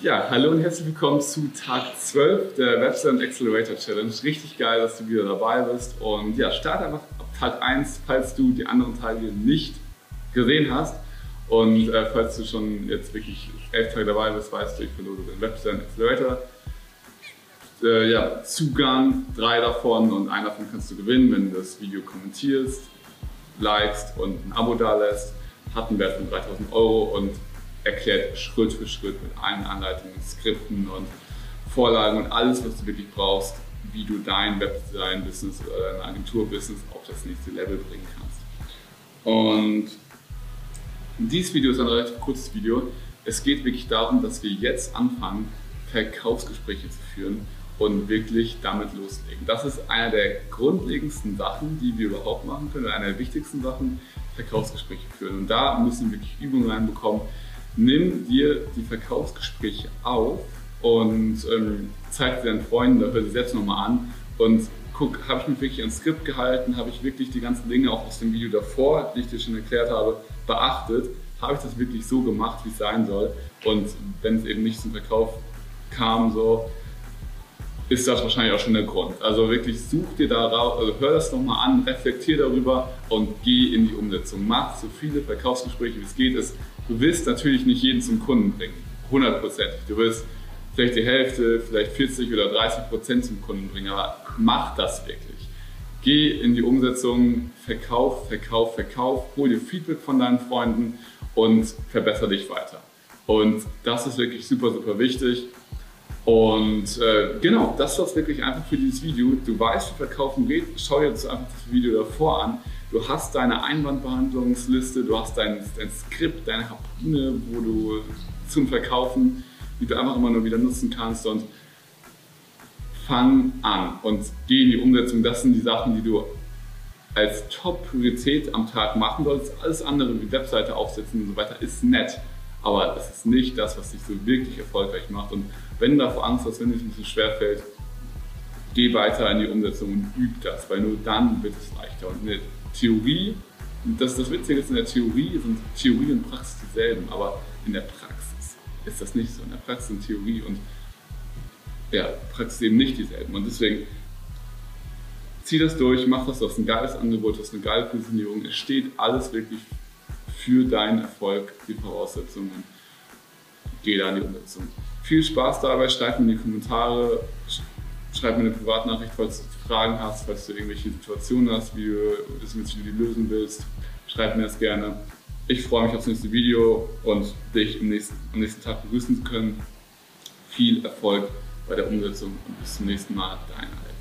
Ja, hallo und herzlich willkommen zu Tag 12 der Website Accelerator Challenge. Richtig geil, dass du wieder dabei bist. Und ja, starte einfach ab Tag 1, falls du die anderen Teile nicht gesehen hast. Und äh, falls du schon jetzt wirklich elf Tage dabei bist, weißt du, ich verlose den Website Accelerator. Äh, ja, Zugang, drei davon und einen davon kannst du gewinnen, wenn du das Video kommentierst, likest und ein Abo da lässt. Hat einen Wert von 3000 Euro und erklärt Schritt für Schritt mit allen Anleitungen, Skripten und Vorlagen und alles, was du wirklich brauchst, wie du dein Webdesign-Business oder dein Agentur-Business auf das nächste Level bringen kannst. Und dieses Video ist ein relativ kurzes Video. Es geht wirklich darum, dass wir jetzt anfangen, Verkaufsgespräche zu führen und wirklich damit loslegen. Das ist einer der grundlegendsten Sachen, die wir überhaupt machen können, einer der wichtigsten Sachen, Verkaufsgespräche führen. Und da müssen wir wirklich Übungen reinbekommen, nimm dir die Verkaufsgespräche auf und ähm, zeig sie deinen Freunden, hör sie selbst nochmal an und guck, habe ich mich wirklich ans Skript gehalten, habe ich wirklich die ganzen Dinge auch aus dem Video davor, die ich dir schon erklärt habe, beachtet, habe ich das wirklich so gemacht, wie es sein soll? Und wenn es eben nicht zum Verkauf kam, so ist das wahrscheinlich auch schon der Grund. Also wirklich such dir da raus, also hör das nochmal an, reflektier darüber und geh in die Umsetzung. Mach so viele Verkaufsgespräche wie es geht. Du willst natürlich nicht jeden zum Kunden bringen, hundertprozentig. Du willst vielleicht die Hälfte, vielleicht 40 oder 30 Prozent zum Kunden bringen, aber mach das wirklich. Geh in die Umsetzung, verkauf, verkauf, verkauf, hol dir Feedback von deinen Freunden und verbessere dich weiter. Und das ist wirklich super, super wichtig. Und äh, genau, das war es wirklich einfach für dieses Video. Du weißt, wie Verkaufen geht. Schau dir jetzt einfach das Video davor an. Du hast deine Einwandbehandlungsliste, du hast dein, dein Skript, deine Harpune, wo du zum Verkaufen, die du einfach immer nur wieder nutzen kannst und fang an und geh in die Umsetzung. Das sind die Sachen, die du als Top-Priorität am Tag machen sollst. Alles andere wie Webseite aufsetzen und so weiter ist nett, aber das ist nicht das, was dich so wirklich erfolgreich macht. Und wenn du davor Angst hast, wenn es ein bisschen schwerfällt, geh weiter in die Umsetzung und üb das, weil nur dann wird es leichter. Und eine Theorie, das, das Witzige ist, in der Theorie sind Theorie und Praxis dieselben, aber in der Praxis ist das nicht so. In der Praxis sind Theorie und ja, Praxis eben nicht dieselben. Und deswegen zieh das durch, mach das, du hast ein geiles Angebot, du hast eine geile Positionierung. Es steht alles wirklich für deinen Erfolg, die Voraussetzungen. Geh da in die Umsetzung. Viel Spaß dabei, schreib mir in die Kommentare, schreib mir eine Privatnachricht, falls du Fragen hast, falls du irgendwelche Situationen hast, wie du, wie du die lösen willst. Schreib mir das gerne. Ich freue mich aufs nächste Video und dich am nächsten, am nächsten Tag begrüßen zu können. Viel Erfolg bei der Umsetzung und bis zum nächsten Mal. Dein Alex.